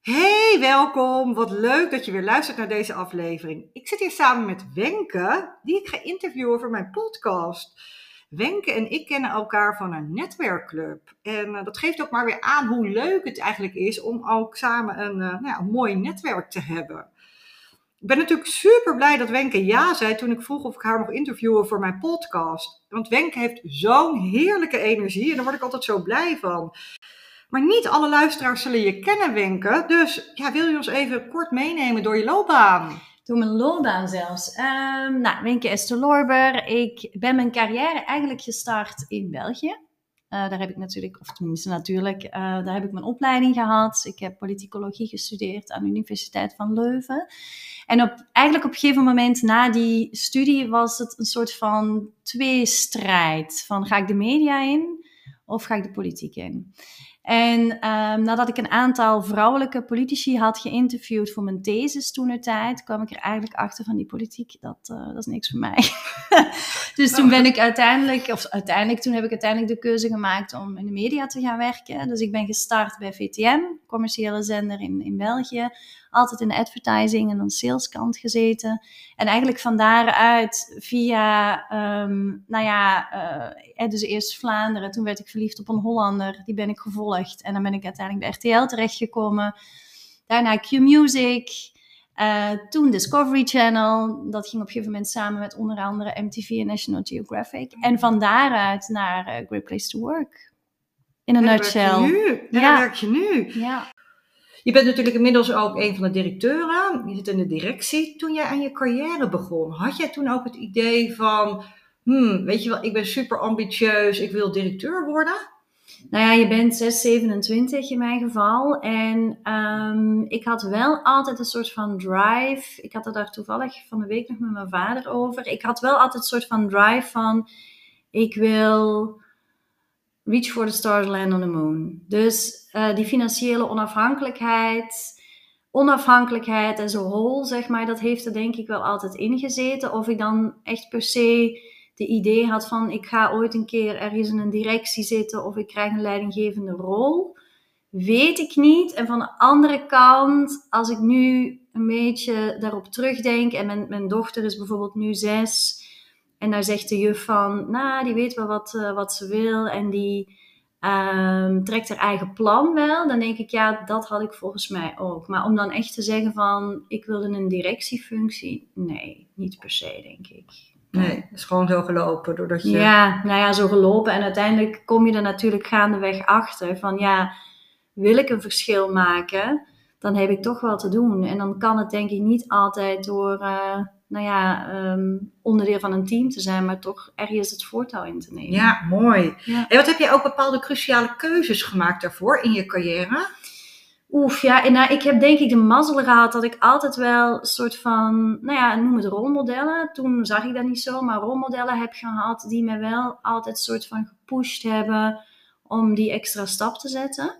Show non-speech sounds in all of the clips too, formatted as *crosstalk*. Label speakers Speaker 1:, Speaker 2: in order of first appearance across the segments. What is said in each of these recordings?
Speaker 1: Hey, welkom. Wat leuk dat je weer luistert naar deze aflevering. Ik zit hier samen met Wenke, die ik ga interviewen voor mijn podcast. Wenke en ik kennen elkaar van een netwerkclub. En uh, dat geeft ook maar weer aan hoe leuk het eigenlijk is om ook samen een, uh, nou ja, een mooi netwerk te hebben. Ik ben natuurlijk super blij dat Wenke ja zei toen ik vroeg of ik haar mocht interviewen voor mijn podcast. Want Wenke heeft zo'n heerlijke energie en daar word ik altijd zo blij van. Maar niet alle luisteraars zullen je kennen, Wenke. Dus ja, wil je ons even kort meenemen door je loopbaan?
Speaker 2: Door mijn loopbaan zelfs. Um, nou, Wenke Esther Lorber. Ik ben mijn carrière eigenlijk gestart in België. Uh, daar heb ik natuurlijk, of tenminste natuurlijk, uh, daar heb ik mijn opleiding gehad. Ik heb politicologie gestudeerd aan de Universiteit van Leuven. En op, eigenlijk op een gegeven moment na die studie was het een soort van tweestrijd. Van ga ik de media in of ga ik de politiek in? En um, nadat ik een aantal vrouwelijke politici had geïnterviewd voor mijn thesis toen er tijd, kwam ik er eigenlijk achter van die politiek, dat, uh, dat is niks voor mij. *laughs* dus toen ben ik uiteindelijk, of uiteindelijk, toen heb ik uiteindelijk de keuze gemaakt om in de media te gaan werken. Dus ik ben gestart bij VTM, commerciële zender in, in België, altijd in de advertising en dan saleskant gezeten. En eigenlijk van daaruit via, um, nou ja, uh, dus eerst Vlaanderen, toen werd ik verliefd op een Hollander, die ben ik gevolgd. En dan ben ik uiteindelijk bij RTL terechtgekomen. Daarna Q-Music, uh, toen Discovery Channel, dat ging op een gegeven moment samen met onder andere MTV en National Geographic. En van daaruit naar uh, Great Place to Work. In een nutshell.
Speaker 1: Werk je nu? Daar ja. werk je nu.
Speaker 2: Ja.
Speaker 1: Je bent natuurlijk inmiddels ook een van de directeuren. Je zit in de directie. Toen jij aan je carrière begon, had jij toen ook het idee van, hmm, weet je wel, ik ben super ambitieus, ik wil directeur worden?
Speaker 2: Nou ja, je bent 6, 27 in mijn geval. En um, ik had wel altijd een soort van drive. Ik had het daar toevallig van de week nog met mijn vader over. Ik had wel altijd een soort van drive van, ik wil reach for the stars, land on the moon. Dus uh, die financiële onafhankelijkheid, onafhankelijkheid en zo whole, zeg maar, dat heeft er denk ik wel altijd ingezeten. Of ik dan echt per se de idee had van ik ga ooit een keer ergens in een directie zitten of ik krijg een leidinggevende rol, weet ik niet. En van de andere kant, als ik nu een beetje daarop terugdenk en mijn, mijn dochter is bijvoorbeeld nu zes en daar zegt de juf van, nou, die weet wel wat, uh, wat ze wil en die um, trekt haar eigen plan wel. Dan denk ik, ja, dat had ik volgens mij ook. Maar om dan echt te zeggen van, ik wilde een directiefunctie, nee, niet per se, denk ik.
Speaker 1: Nee, het is gewoon zo gelopen doordat je...
Speaker 2: Ja, nou ja, zo gelopen. En uiteindelijk kom je er natuurlijk gaandeweg achter van, ja, wil ik een verschil maken, dan heb ik toch wel te doen. En dan kan het denk ik niet altijd door... Uh, nou ja, um, onderdeel van een team te zijn, maar toch ergens het voortouw in te nemen.
Speaker 1: Ja, mooi. Ja. En wat heb je ook bepaalde cruciale keuzes gemaakt daarvoor in je carrière?
Speaker 2: Oef, ja, en nou, ik heb denk ik de mazzel gehad dat ik altijd wel een soort van, nou ja, noem het rolmodellen. Toen zag ik dat niet zo, maar rolmodellen heb gehad die me wel altijd een soort van gepusht hebben om die extra stap te zetten.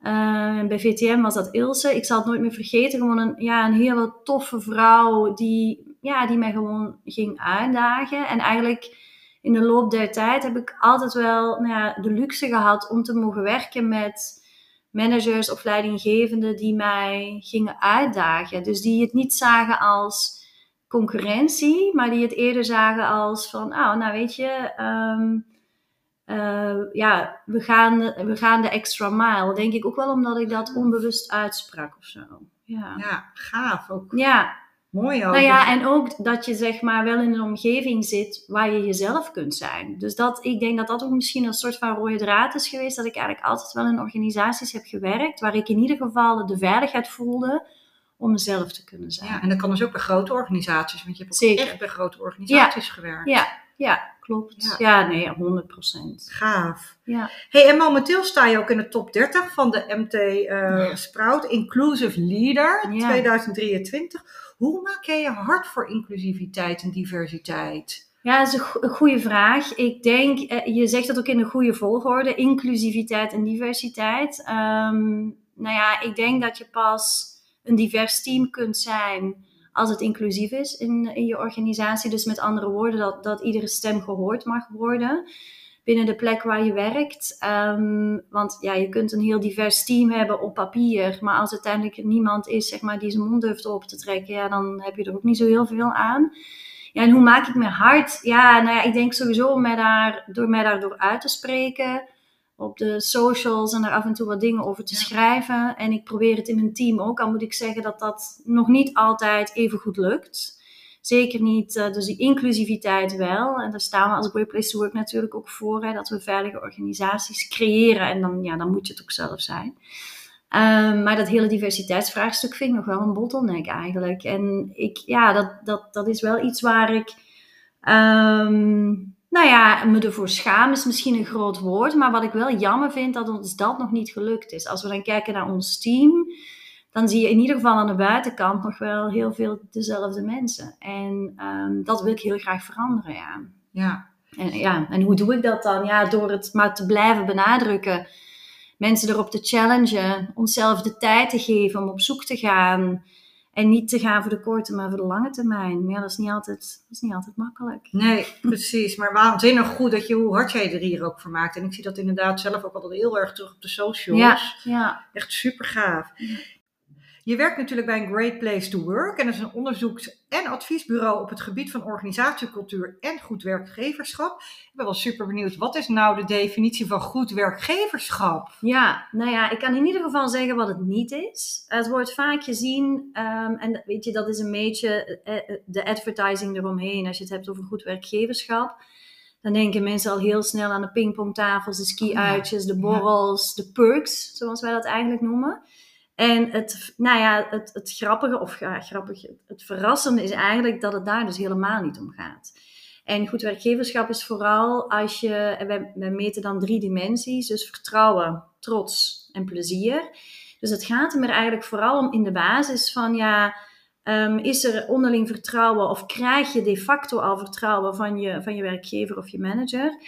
Speaker 2: Uh, bij VTM was dat Ilse. Ik zal het nooit meer vergeten. Gewoon een, ja, een hele toffe vrouw die ja, die mij gewoon ging uitdagen. En eigenlijk in de loop der tijd heb ik altijd wel nou ja, de luxe gehad om te mogen werken met managers of leidinggevenden die mij gingen uitdagen. Dus die het niet zagen als concurrentie, maar die het eerder zagen als van, oh, nou weet je, um, uh, ja, we gaan, we gaan de extra mile. Denk ik ook wel omdat ik dat onbewust uitsprak of zo. Ja,
Speaker 1: ja gaaf ook.
Speaker 2: Ja,
Speaker 1: Mooi ook.
Speaker 2: Nou ja, en ook dat je zeg maar wel in een omgeving zit waar je jezelf kunt zijn. Dus dat, ik denk dat dat ook misschien een soort van rode draad is geweest. Dat ik eigenlijk altijd wel in organisaties heb gewerkt waar ik in ieder geval de veiligheid voelde om mezelf te kunnen zijn.
Speaker 1: Ja, en dat kan dus ook bij grote organisaties, want je hebt ook Zeker. echt bij grote organisaties
Speaker 2: ja.
Speaker 1: gewerkt.
Speaker 2: Ja, ja klopt. Ja. ja, nee, 100 procent.
Speaker 1: Gaaf.
Speaker 2: Ja.
Speaker 1: Hey, en momenteel sta je ook in de top 30 van de MT uh, ja. Sprout Inclusive Leader 2023. Hoe maak jij je hart voor inclusiviteit en diversiteit?
Speaker 2: Ja, dat is een goede vraag. Ik denk, eh, je zegt dat ook in een goede volgorde, inclusiviteit en diversiteit. Um, nou ja, ik denk dat je pas een divers team kunt zijn als het inclusief is in, in je organisatie. Dus met andere woorden, dat, dat iedere stem gehoord mag worden. Binnen de plek waar je werkt. Ehm, want ja, je kunt een heel divers team hebben op papier, maar als uiteindelijk niemand is zeg maar, die zijn mond durft op te trekken, ja, dan heb je er ook niet zo heel veel aan. Ja, en hoe maak ik me hard? Ja, nou ja, ik denk sowieso met daar, door mij daardoor uit te spreken op de socials en er af en toe wat dingen over te schrijven. En ik probeer het in mijn team ook. Al moet ik zeggen dat dat nog niet altijd even goed lukt. Zeker niet, uh, dus die inclusiviteit wel. En daar staan we als Great Place to Work natuurlijk ook voor. Hè, dat we veilige organisaties creëren. En dan, ja, dan moet je het ook zelf zijn. Um, maar dat hele diversiteitsvraagstuk vind ik nog wel een bottleneck eigenlijk. En ik, ja, dat, dat, dat is wel iets waar ik... Um, nou ja, me ervoor schaam is misschien een groot woord, maar wat ik wel jammer vind, dat ons dat nog niet gelukt is. Als we dan kijken naar ons team, dan zie je in ieder geval aan de buitenkant nog wel heel veel dezelfde mensen. En um, dat wil ik heel graag veranderen, ja.
Speaker 1: Ja.
Speaker 2: En, ja. en hoe doe ik dat dan? Ja, door het maar te blijven benadrukken. Mensen erop te challengen, onszelf de tijd te geven om op zoek te gaan. En niet te gaan voor de korte, maar voor de lange termijn. Maar ja, dat is niet altijd, dat is niet altijd makkelijk.
Speaker 1: Nee, precies. Maar waanzinnig goed dat je, hoe hard jij er hier ook voor maakt. En ik zie dat inderdaad zelf ook altijd heel erg terug op de socials.
Speaker 2: Ja, ja.
Speaker 1: Echt super gaaf. Je werkt natuurlijk bij een Great Place to Work en dat is een onderzoeks- en adviesbureau op het gebied van organisatiecultuur en goed werkgeverschap. Ik ben wel super benieuwd, wat is nou de definitie van goed werkgeverschap?
Speaker 2: Ja, nou ja, ik kan in ieder geval zeggen wat het niet is. Het wordt vaak gezien, um, en weet je, dat is een beetje eh, eh, de advertising eromheen als je het hebt over goed werkgeverschap. Dan denken mensen al heel snel aan de pingpongtafels, de ski-uitjes, de borrels, de perks, zoals wij dat eigenlijk noemen. En het, nou ja, het, het grappige, of ja, grappige, het verrassende is eigenlijk dat het daar dus helemaal niet om gaat. En goed werkgeverschap is vooral als je, wij, wij meten dan drie dimensies, dus vertrouwen, trots en plezier. Dus het gaat er eigenlijk vooral om in de basis van, ja, um, is er onderling vertrouwen of krijg je de facto al vertrouwen van je, van je werkgever of je manager?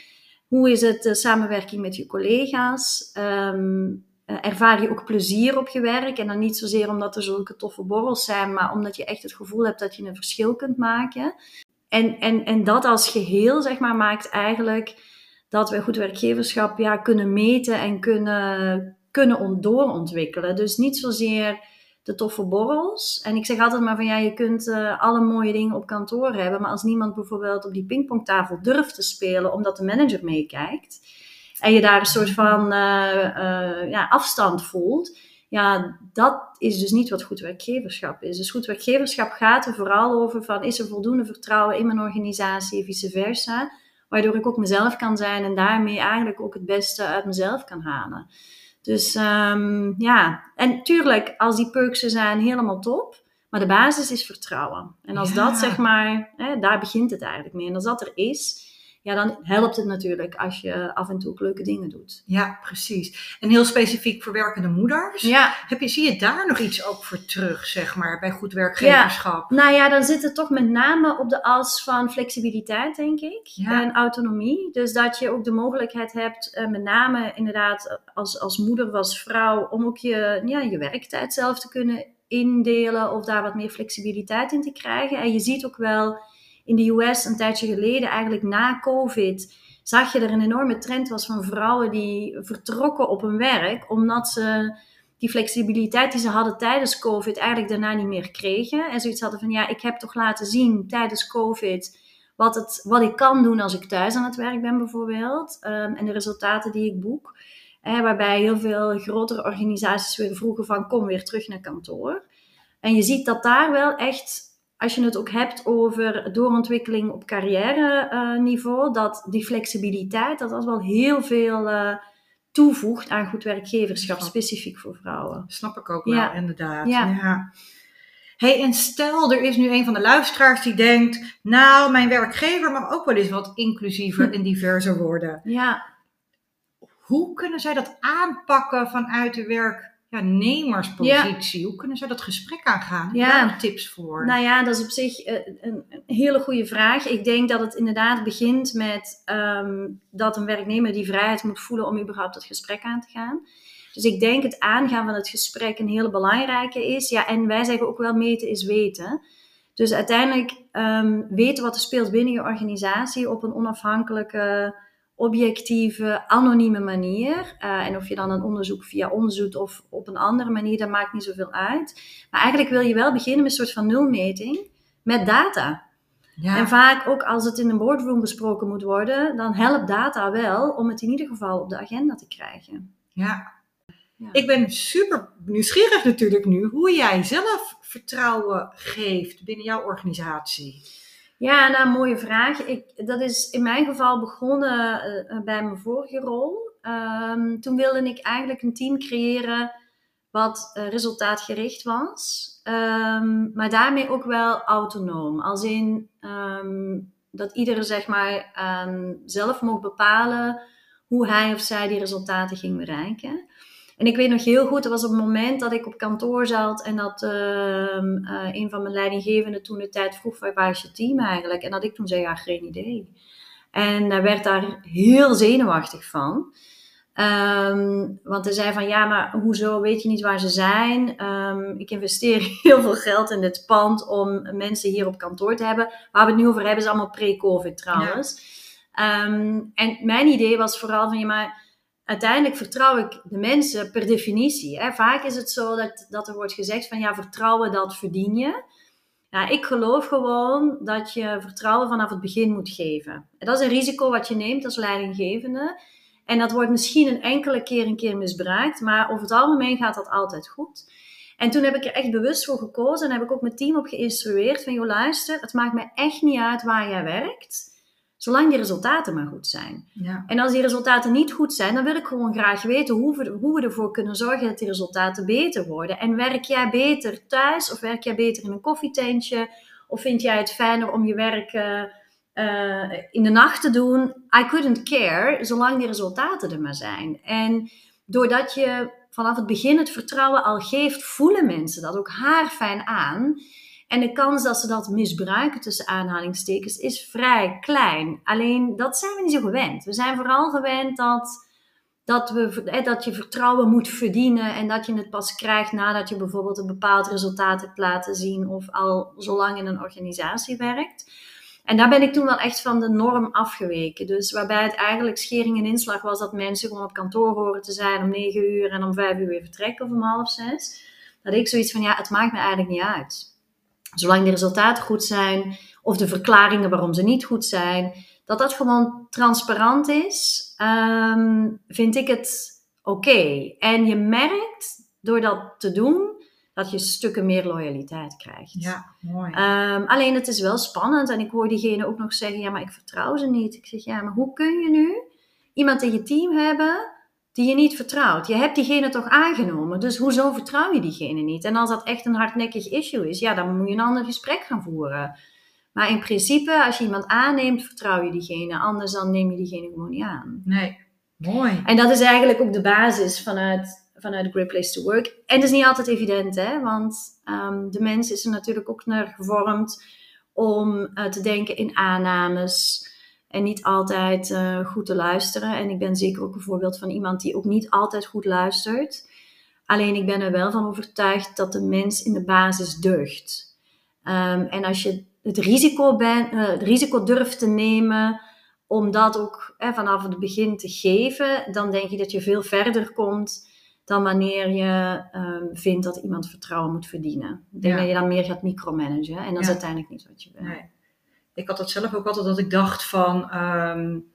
Speaker 2: Hoe is het de samenwerking met je collega's? Uh, ervaar je ook plezier op je werk. En dan niet zozeer omdat er zulke toffe borrels zijn, maar omdat je echt het gevoel hebt dat je een verschil kunt maken. En, en, en dat als geheel, zeg maar, maakt eigenlijk dat we goed werkgeverschap ja, kunnen meten en kunnen, kunnen doorontwikkelen. Dus niet zozeer de toffe borrels. En ik zeg altijd maar van ja, je kunt uh, alle mooie dingen op kantoor hebben, maar als niemand bijvoorbeeld op die pingpongtafel durft te spelen omdat de manager meekijkt, en je daar een soort van uh, uh, ja, afstand voelt, ja, dat is dus niet wat goed werkgeverschap is. Dus goed werkgeverschap gaat er vooral over van, is er voldoende vertrouwen in mijn organisatie, vice versa, waardoor ik ook mezelf kan zijn en daarmee eigenlijk ook het beste uit mezelf kan halen. Dus um, ja, en tuurlijk, als die perks er zijn, helemaal top. Maar de basis is vertrouwen. En als ja. dat zeg maar, hè, daar begint het eigenlijk mee. En als dat er is, ja, dan helpt het natuurlijk als je af en toe leuke dingen doet.
Speaker 1: Ja, precies. En heel specifiek voor werkende moeders.
Speaker 2: Ja.
Speaker 1: Heb je, zie je daar nog iets ook voor terug, zeg maar, bij goed werkgeverschap?
Speaker 2: Ja. Nou ja, dan zit het toch met name op de as van flexibiliteit, denk ik.
Speaker 1: Ja.
Speaker 2: En autonomie. Dus dat je ook de mogelijkheid hebt, uh, met name inderdaad als, als moeder of als vrouw, om ook je, ja, je werktijd zelf te kunnen indelen of daar wat meer flexibiliteit in te krijgen. En je ziet ook wel in de US een tijdje geleden, eigenlijk na COVID, zag je er een enorme trend was van vrouwen die vertrokken op hun werk, omdat ze die flexibiliteit die ze hadden tijdens COVID eigenlijk daarna niet meer kregen. En zoiets hadden van, ja, ik heb toch laten zien tijdens COVID wat, het, wat ik kan doen als ik thuis aan het werk ben bijvoorbeeld. Um, en de resultaten die ik boek. Waarbij heel veel grotere organisaties weer vroegen van, kom weer terug naar kantoor. En je ziet dat daar wel echt als je het ook hebt over doorontwikkeling op carrière niveau, dat die flexibiliteit, dat dat wel heel veel uh, toevoegt aan goed werkgeverschap, specifiek voor vrouwen.
Speaker 1: Snap ik ook wel,
Speaker 2: Ja.
Speaker 1: inderdaad.
Speaker 2: Ja.
Speaker 1: Ja. hey, en stel, er is nu een van de luisteraars die denkt, nou, mijn werkgever mag ook wel eens wat inclusiever en diverser worden.
Speaker 2: Ja,
Speaker 1: Hoe kunnen zij dat aanpakken vanuit de werknemerspositie? Hoe kunnen zij dat gesprek aangaan? Heb je
Speaker 2: Ja.
Speaker 1: daar tips voor?
Speaker 2: nou ja, dat is op zich eh, een, een hele goede vraag. Ik denk dat het inderdaad begint met ehm, dat een werknemer die vrijheid moet voelen om überhaupt het gesprek aan te gaan. Dus ik denk het aangaan van het gesprek een hele belangrijke is. Ja, en wij zeggen ook wel meten is weten. Dus uiteindelijk ehm, weten wat er speelt binnen je organisatie op een onafhankelijke objectieve, anonieme manier. Eh, en of je dan een onderzoek via ons doet of op een andere manier, dat maakt niet zoveel uit. Maar eigenlijk wil je wel beginnen met een soort van nulmeting met data. Ja. En vaak ook als het in een boardroom besproken moet worden, dan helpt data wel om het in ieder geval op de agenda te krijgen.
Speaker 1: Ja. ja. Ik ben super nieuwsgierig natuurlijk nu hoe jij zelf vertrouwen geeft binnen jouw organisatie.
Speaker 2: Ja, nou, een mooie vraag. Ik, dat is in mijn geval begonnen uh, bij mijn vorige rol. Um, toen wilde ik eigenlijk een team creëren wat uh, resultaatgericht was. Um, maar daarmee ook wel autonoom. Als in um, dat iedereen zeg maar zelf mocht bepalen hoe hij of zij die resultaten ging bereiken. En ik weet nog heel goed, dat was op het moment dat ik op kantoor zat en dat uh, een van mijn leidinggevenden toen de tijd vroeg, waar is je team eigenlijk? En dat ik toen zei, ja, geen idee. En hij werd daar heel zenuwachtig van. Um, want hij zei van, ja, maar hoezo weet je niet waar ze zijn? Um, ik investeer *laughs* heel veel geld in dit pand om mensen hier op kantoor te hebben. Waar we het nu over hebben is allemaal pre-covid trouwens. Ja. Um, en mijn idee was vooral van, ja, maar uiteindelijk vertrouw ik de mensen per definitie. Hè. Vaak is het zo dat, dat er wordt gezegd van ja, vertrouwen dat verdien je. Ja, ik geloof gewoon dat je vertrouwen vanaf het begin moet geven. En dat is een risico wat je neemt als leidinggevende. En dat wordt misschien een enkele keer een keer misbruikt, maar over het algemeen gaat dat altijd goed. En toen heb ik er echt bewust voor gekozen en heb ik ook mijn team op geïnstrueerd van joh luister, het maakt me echt niet uit waar jij werkt. Zolang die resultaten maar goed zijn. Ja. En als die resultaten niet goed zijn, dan wil ik gewoon graag weten hoe we, hoe we ervoor kunnen zorgen dat die resultaten beter worden. En werk jij beter thuis of werk jij beter in een koffietentje? Of vind jij het fijner om je werk uh, in de nacht te doen? I couldn't care, zolang die resultaten er maar zijn. En doordat je vanaf het begin het vertrouwen al geeft, voelen mensen dat ook haar fijn aan. En de kans dat ze dat misbruiken tussen aanhalingstekens is vrij klein. Alleen dat zijn we niet zo gewend. We zijn vooral gewend dat, dat, we, dat je vertrouwen moet verdienen en dat je het pas krijgt nadat je bijvoorbeeld een bepaald resultaat hebt laten zien of al zo lang in een organisatie werkt. En daar ben ik toen wel echt van de norm afgeweken. Dus waarbij het eigenlijk schering en inslag was dat mensen gewoon op kantoor horen te zijn om negen uur en om vijf uur weer vertrekken of om half zes. Dat ik zoiets van ja, het maakt me eigenlijk niet uit zolang de resultaten goed zijn of de verklaringen waarom ze niet goed zijn, dat dat gewoon transparant is, um, vind ik het oké. En je merkt door dat te doen dat je stukken meer loyaliteit krijgt.
Speaker 1: Ja, mooi.
Speaker 2: Um, alleen het is wel spannend en ik hoor diegene ook nog zeggen: ja, maar ik vertrouw ze niet. Ik zeg ja, maar hoe kun je nu iemand in je team hebben die je niet vertrouwt. Je hebt diegene toch aangenomen, dus hoezo vertrouw je diegene niet? En als dat echt een hardnekkig issue is, ja, dan moet je een ander gesprek gaan voeren. Maar in principe, als je iemand aanneemt, vertrouw je diegene. Anders dan neem je diegene gewoon niet aan.
Speaker 1: Nee, mooi.
Speaker 2: En dat is eigenlijk ook de basis vanuit, vanuit Great Place to Work. En dat is niet altijd evident, hè. Want um, de mens is er natuurlijk ook naar gevormd om uh, te denken in aannames en niet altijd uh, goed te luisteren. En ik ben zeker ook een voorbeeld van iemand die ook niet altijd goed luistert. Alleen ik ben er wel van overtuigd dat de mens in de basis deugt. Um, en als je het risico, ben, uh, het risico durft te nemen om dat ook eh, vanaf het begin te geven, dan denk je dat je veel verder komt dan wanneer je um, vindt dat iemand vertrouwen moet verdienen. Ik denk dat je dan meer gaat micromanagen en dat is uiteindelijk niet wat je wil.
Speaker 1: Nee ik had dat zelf ook altijd dat ik dacht van. Um,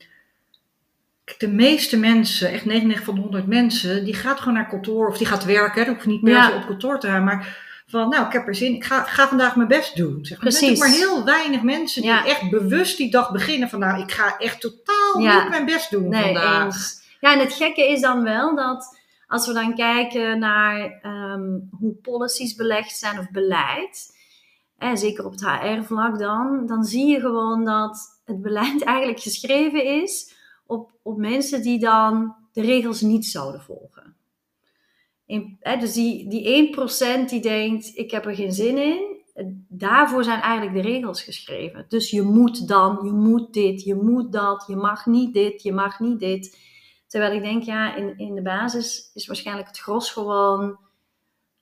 Speaker 1: de meeste mensen, echt 99 van de 100 mensen, die gaat gewoon naar kantoor of die gaat werken. Dat hoeft niet se op kantoor te gaan, maar van nou, ik heb er zin, ik ga, ga vandaag mijn best doen. Zeg maar. Er zijn maar heel weinig mensen die echt bewust die dag beginnen van nou, ik ga echt totaal niet mijn best doen nee, vandaag. Eens.
Speaker 2: Ja, en het gekke is dan wel dat als we dan kijken naar um, hoe policies belegd zijn of beleid, zeker op het HR-vlak dan, dan zie je gewoon dat het beleid *laughs* eigenlijk geschreven is op, op mensen die dan de regels niet zouden volgen. Dus die, die 1% die denkt, ik heb er geen zin in, daarvoor zijn eigenlijk de regels geschreven. Dus je moet dan, je moet dit, je moet dat, je mag niet dit, je mag niet dit. Terwijl ik denk, ja, in, in de basis is waarschijnlijk het gros gewoon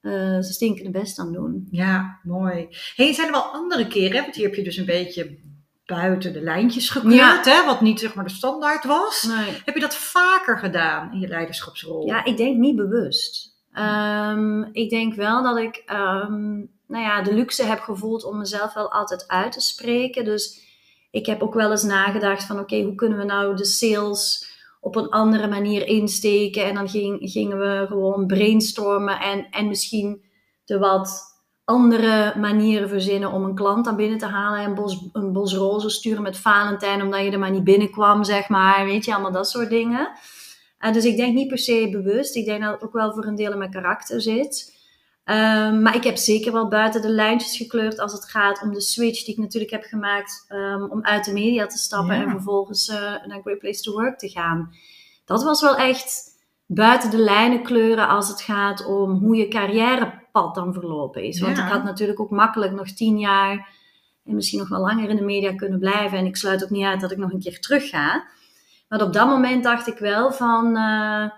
Speaker 2: uh, ze stinkende best aan doen.
Speaker 1: Ja, mooi. Hey, zijn er wel andere keren, want hier heb je dus een beetje buiten de lijntjes gekleurd, hè, wat niet zeg maar de standaard was.
Speaker 2: Nee.
Speaker 1: Heb je dat vaker gedaan in je leiderschapsrol?
Speaker 2: Ja, ik denk niet bewust. Ehm, ik denk wel dat ik ehm, nou ja, de luxe heb gevoeld om mezelf wel altijd uit te spreken. Dus ik heb ook wel eens nagedacht van oké, hoe kunnen we nou de sales op een andere manier insteken? En dan ging, gingen we gewoon brainstormen en, en misschien de wat andere manieren verzinnen om een klant dan binnen te halen. Een bos, een bos rozen sturen met Valentijn omdat je er maar niet binnenkwam, zeg maar. Weet je, allemaal dat soort dingen. Uh, dus ik denk niet per se bewust. Ik denk dat het ook wel voor een deel in mijn karakter zit. Um, maar ik heb zeker wel buiten de lijntjes gekleurd als het gaat om de switch die ik natuurlijk heb gemaakt um, om uit de media te stappen ja. en vervolgens uh, naar Great Place to Work te gaan. Dat was wel echt buiten de lijnen kleuren als het gaat om hoe je carrièrepad dan verlopen is. Want ja. ik had natuurlijk ook makkelijk nog tien jaar en misschien nog wel langer in de media kunnen blijven. En ik sluit ook niet uit dat ik nog een keer terug ga. Maar op dat moment dacht ik wel van, uh,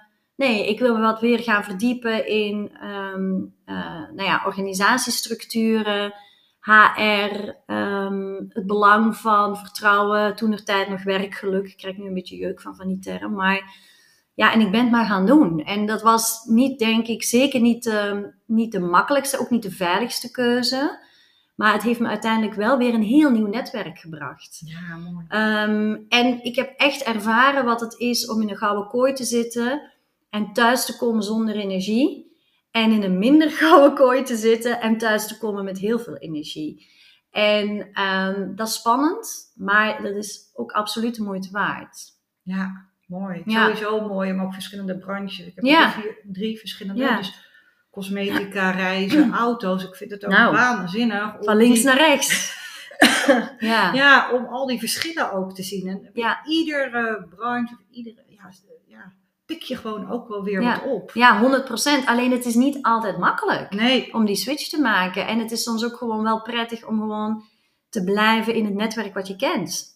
Speaker 2: nee, ik wil me wat weer gaan verdiepen in um, uh, nou ja, organisatiestructuren, HR, um, het belang van vertrouwen, toen er tijd nog werkgeluk. Ik krijg nu een beetje jeuk van van die term, maar ja, en ik ben het maar gaan doen. En dat was niet, denk ik, zeker niet, niet de makkelijkste, ook niet de veiligste keuze. Maar het heeft me uiteindelijk wel weer een heel nieuw netwerk gebracht.
Speaker 1: Ja, mooi.
Speaker 2: Um, en ik heb echt ervaren wat het is om in een gouden kooi te zitten en thuis te komen zonder energie. En in een minder *laughs* gouden kooi te zitten en thuis te komen met heel veel energie. En um, dat is spannend, maar dat is ook absoluut de moeite waard.
Speaker 1: Ja, mooi. Ja. Sowieso mooi om ook verschillende branches. Ik heb
Speaker 2: Ja.
Speaker 1: vier, drie verschillende.
Speaker 2: Ja.
Speaker 1: Dus cosmetica, reizen, *laughs* auto's. Ik vind het ook
Speaker 2: Nou,
Speaker 1: waanzinnig.
Speaker 2: Van links
Speaker 1: die-
Speaker 2: naar rechts. *laughs* ja.
Speaker 1: Ja, om al die verschillen ook te zien. En
Speaker 2: Ja.
Speaker 1: iedere branche, iedere, ja, ja, pik je gewoon ook wel weer
Speaker 2: Ja.
Speaker 1: wat op.
Speaker 2: Ja, 100%. Alleen het is niet altijd makkelijk
Speaker 1: Nee,
Speaker 2: om die switch te maken. En het is soms ook gewoon wel prettig om gewoon te blijven in het netwerk wat je kent.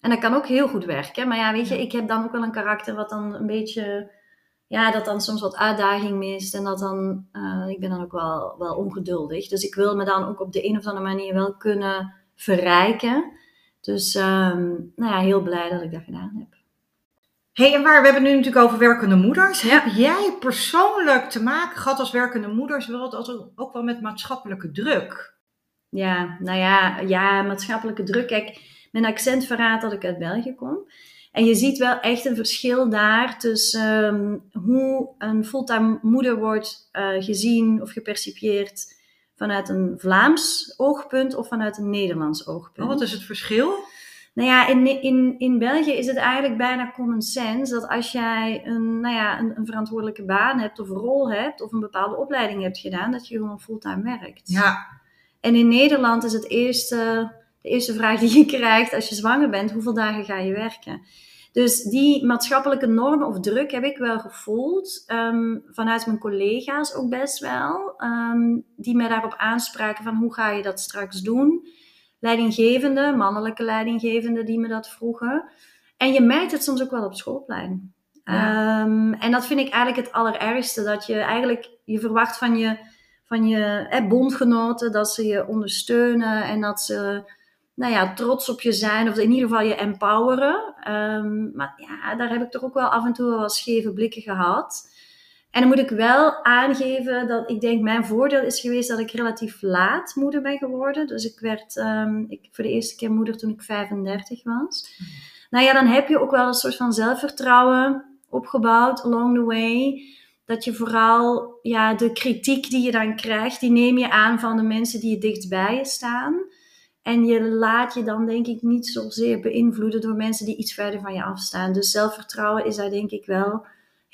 Speaker 2: En dat kan ook heel goed werken. Maar ja, weet je, ik heb dan ook wel een karakter wat dan een beetje... Ja, dat dan soms wat uitdaging mist. En dat dan... eh, ik ben dan ook wel, wel ongeduldig. Dus ik wil me dan ook op de een of andere manier wel kunnen verrijken. Dus ehm, nou ja, heel blij dat ik dat gedaan heb.
Speaker 1: Hey, en waar, we hebben het nu natuurlijk over werkende moeders.
Speaker 2: Ja.
Speaker 1: Heb jij persoonlijk te maken gehad als werkende moeders wel, ook wel met maatschappelijke druk?
Speaker 2: Ja, nou ja, ja, maatschappelijke druk. Kijk, mijn accent verraadt dat ik uit België kom. En je ziet wel echt een verschil daar tussen ehm, hoe een fulltime moeder wordt eh, gezien of gepercipieerd vanuit een Vlaams oogpunt of vanuit een Nederlands oogpunt.
Speaker 1: Oh, wat is het verschil?
Speaker 2: Nou ja, in, in, in België is het eigenlijk bijna common sense dat als jij een, nou ja, een, een verantwoordelijke baan hebt of een rol hebt of een bepaalde opleiding hebt gedaan, dat je gewoon fulltime werkt.
Speaker 1: Ja,
Speaker 2: En in Nederland is het eerste, de eerste vraag die je *laughs* krijgt als je zwanger bent, hoeveel dagen ga je werken? Dus die maatschappelijke norm of druk heb ik wel gevoeld, ehm, vanuit mijn collega's ook best wel, ehm, die mij daarop aanspraken van hoe ga je dat straks doen? Leidinggevende, mannelijke leidinggevende die me dat vroegen. En je merkt het soms ook wel op schoolplein.
Speaker 1: Ja.
Speaker 2: Ehm, en dat vind ik eigenlijk het allerergste, dat je eigenlijk, je verwacht van je van je eh, bondgenoten, dat ze je ondersteunen en dat ze nou ja, trots op je zijn, of in ieder geval je empoweren. Ehm, maar ja, daar heb ik toch ook wel af en toe wel wat scheve blikken gehad. En dan moet ik wel aangeven dat ik denk mijn voordeel is geweest dat ik relatief laat moeder ben geworden. Dus ik werd ehm, ik, voor de eerste keer moeder toen ik 35 was. Nou ja, dan heb je ook wel een soort van zelfvertrouwen opgebouwd along the way dat je vooral ja, de kritiek die je dan krijgt, die neem je aan van de mensen die je dichtbij je staan. En je laat je dan denk ik niet zozeer beïnvloeden door mensen die iets verder van je afstaan. Dus zelfvertrouwen is daar denk ik wel,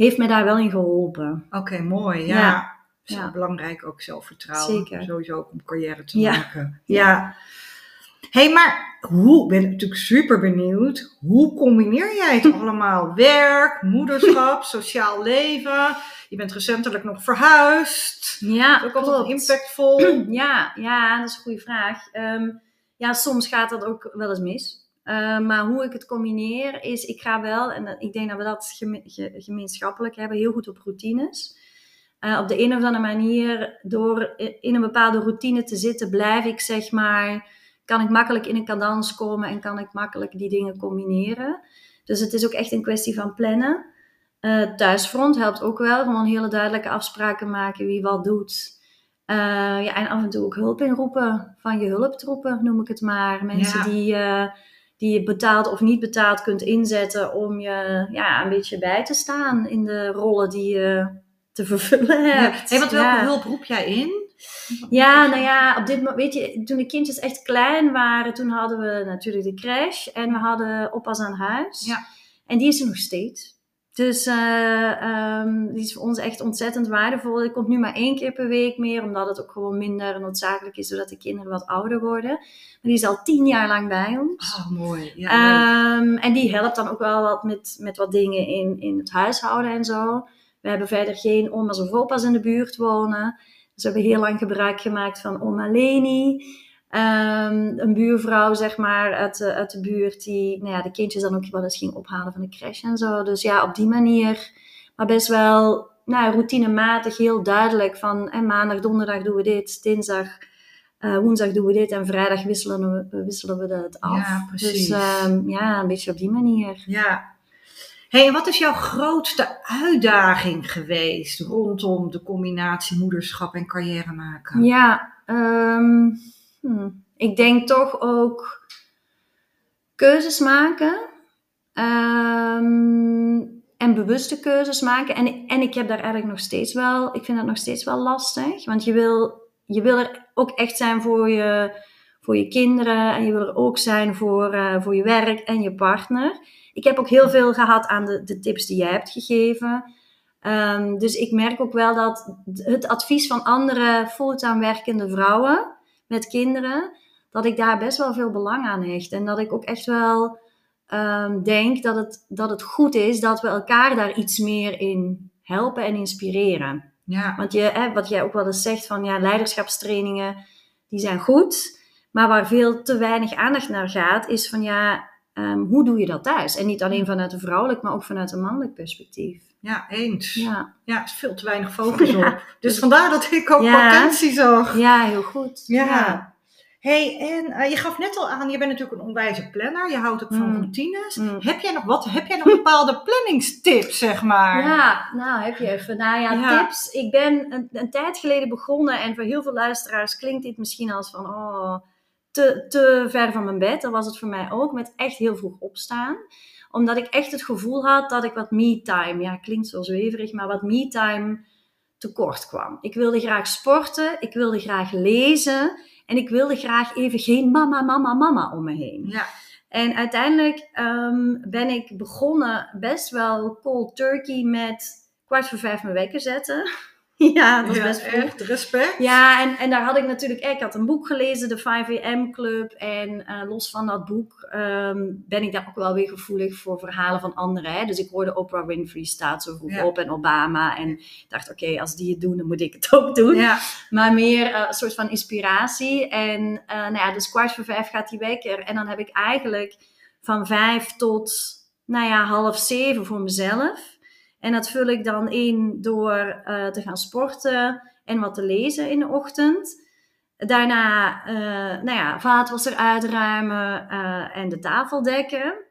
Speaker 2: heeft me daar wel in geholpen.
Speaker 1: oké, mooi. Ja.
Speaker 2: Ja.
Speaker 1: Is
Speaker 2: Ja.
Speaker 1: belangrijk ook zelfvertrouwen.
Speaker 2: Zeker.
Speaker 1: Sowieso ook om carrière te
Speaker 2: Ja.
Speaker 1: maken. Ja. Hé, hey, maar hoe, ik ben natuurlijk super benieuwd. Hoe combineer jij het *laughs* allemaal? Werk, moederschap, *laughs* sociaal leven. Je bent recentelijk nog verhuisd.
Speaker 2: Ja,
Speaker 1: Ook altijd impactvol. *clears throat*
Speaker 2: Ja, ja, dat is een goede vraag. Ehm, ja, soms gaat dat ook wel eens mis. Eh, maar hoe ik het combineer is, ik ga wel, en ik denk dat we dat geme- ge- gemeenschappelijk hebben, heel goed op routines. Eh, op de een of andere manier, door in een bepaalde routine te zitten, blijf ik zeg maar kan ik makkelijk in een cadans komen en kan ik makkelijk die dingen combineren. Dus het is ook echt een kwestie van plannen. Uh, thuisfront helpt ook wel. Gewoon hele duidelijke afspraken maken wie wat doet. Uh, ja, en af en toe ook hulp inroepen van je hulptroepen, noem ik het maar. Mensen die, die je betaald of niet betaald kunt inzetten om je ja, een beetje bij te staan in de rollen die je te vervullen hebt.
Speaker 1: Ja. Hey, wat welke hulp roep jij in?
Speaker 2: Ja, nou ja, op dit moment, weet je, toen de kindjes echt klein waren, toen hadden we natuurlijk de crash en we hadden oppas aan huis.
Speaker 1: Ja.
Speaker 2: En die is er nog steeds. Dus uh, um, die is voor ons echt ontzettend waardevol. Die komt nu maar één keer per week meer, omdat het ook gewoon minder noodzakelijk is, zodat de kinderen wat ouder worden. Maar die is al tien jaar lang bij ons.
Speaker 1: Oh, mooi. Ja,
Speaker 2: um, en die helpt dan ook wel wat met, met wat dingen in, in het huishouden en zo. We hebben verder geen oma's of opa's in de buurt wonen. Dus we hebben heel lang gebruik gemaakt van oma Leni. Um, een buurvrouw, zeg maar, uit de, uit de buurt, die nou ja, de kindjes dan ook wel eens ging ophalen van de crash en zo. Dus ja, op die manier. Maar best wel nou, routinematig, heel duidelijk van en maandag, donderdag doen we dit, dinsdag, uh, woensdag doen we dit en vrijdag wisselen we, wisselen we dat af.
Speaker 1: Ja, precies.
Speaker 2: Dus um, ja, een beetje op die manier.
Speaker 1: Ja. Hey, en wat is jouw grootste uitdaging geweest rondom de combinatie moederschap en carrière maken?
Speaker 2: Ja, um, Hmm. Ik denk toch ook keuzes maken. Um, en bewuste keuzes maken. En, en ik heb daar eigenlijk nog steeds wel, ik vind dat nog steeds wel lastig. Want je wil, je wil er ook echt zijn voor je, voor je kinderen. En je wil er ook zijn voor, uh, voor je werk en je partner. Ik heb ook heel veel gehad aan de, de tips die jij hebt gegeven. Um, dus ik merk ook wel dat het advies van andere fulltime werkende vrouwen met kinderen, dat ik daar best wel veel belang aan hecht. En dat ik ook echt wel um, denk dat het, dat het goed is dat we elkaar daar iets meer in helpen en inspireren.
Speaker 1: Ja.
Speaker 2: Want je, hè, wat jij ook wel eens zegt van ja, leiderschapstrainingen, die zijn goed. Maar waar veel te weinig aandacht naar gaat, is van ja, um, hoe doe je dat thuis? En niet alleen vanuit een vrouwelijk, maar ook vanuit een mannelijk perspectief.
Speaker 1: Ja, eens.
Speaker 2: Ja,
Speaker 1: ja er is veel te weinig focus op. Dus vandaar dat ik ook ja. potentie zag.
Speaker 2: Ja, heel goed.
Speaker 1: Ja. ja. hey, en uh, je gaf net al aan, je bent natuurlijk een onwijze planner. Je houdt ook van
Speaker 2: Mm.
Speaker 1: routines.
Speaker 2: Mm.
Speaker 1: Heb jij nog wat? Heb jij nog bepaalde *laughs* planningstips, zeg maar?
Speaker 2: Ja, nou heb je even. Nou ja,
Speaker 1: Ja.
Speaker 2: tips. Ik ben een, een tijd geleden begonnen en voor heel veel luisteraars klinkt dit misschien als van oh, te, te ver van mijn bed. Dat was het voor mij ook, met echt heel vroeg opstaan. Omdat ik echt het gevoel had dat ik wat me-time, ja klinkt zo zweverig, maar wat me-time tekort kwam. Ik wilde graag sporten, ik wilde graag lezen en ik wilde graag even geen mama, mama, mama om me heen.
Speaker 1: Ja.
Speaker 2: En uiteindelijk ehm, ben ik begonnen best wel cold turkey met kwart voor vijf mijn wekker zetten. *laughs* ja, dat is
Speaker 1: Ja,
Speaker 2: best vroeg.
Speaker 1: echt respect.
Speaker 2: Ja, en, en daar had ik natuurlijk, ik had een boek gelezen, de 5am Club. En eh, los van dat boek ehm, ben ik daar ook wel weer gevoelig voor verhalen van anderen. Hè? Dus ik hoorde Oprah Winfrey staat zo vroeg
Speaker 1: Ja.
Speaker 2: op en Obama. En dacht, oké, als die het doen, dan moet ik het ook doen.
Speaker 1: Ja.
Speaker 2: Maar meer eh, een soort van inspiratie. En eh, nou ja, dus kwart voor vijf gaat die wekker. En dan heb ik eigenlijk van vijf tot, nou ja, half zeven voor mezelf. En dat vul ik dan in door eh, te gaan sporten en wat te lezen in de ochtend. Daarna, eh nou ja, vaatwasser uitruimen eh, en de tafel dekken.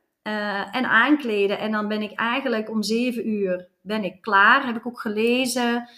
Speaker 2: en aankleden. En dan ben ik eigenlijk om zeven uur ben ik klaar. Heb ik ook gelezen.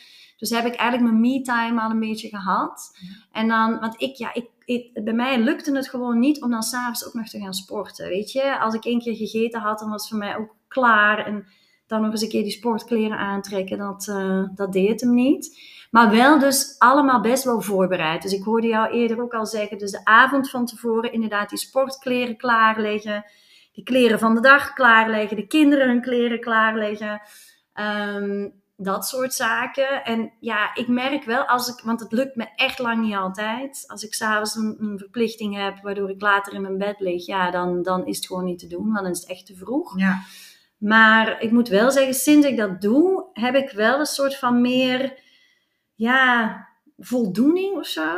Speaker 2: Dus heb ik eigenlijk mijn me-time al een beetje gehad. En dan, want ik, ja, ik, ik, bij mij lukte het gewoon niet om dan s'avonds ook nog te gaan sporten. Weet je, als ik één keer gegeten had, dan was het voor mij ook klaar. En dan nog eens een keer die sportkleren aantrekken, dat, uh, dat deed hem niet. Maar wel dus allemaal best wel voorbereid. Dus ik hoorde jou eerder ook al zeggen, dus de avond van tevoren inderdaad die sportkleren klaarleggen. Die kleren van de dag klaarleggen. De kinderen hun kleren klaarleggen. Um, dat soort zaken. En ja, ik merk wel als ik, want het lukt me echt lang niet altijd. Als ik s'avonds een, een verplichting heb waardoor ik later in mijn bed lig, ja, dan, dan is het gewoon niet te doen, want dan is het echt te vroeg.
Speaker 1: Ja.
Speaker 2: Maar ik moet wel zeggen, sinds ik dat doe, heb ik wel een soort van meer, ja, voldoening of zo.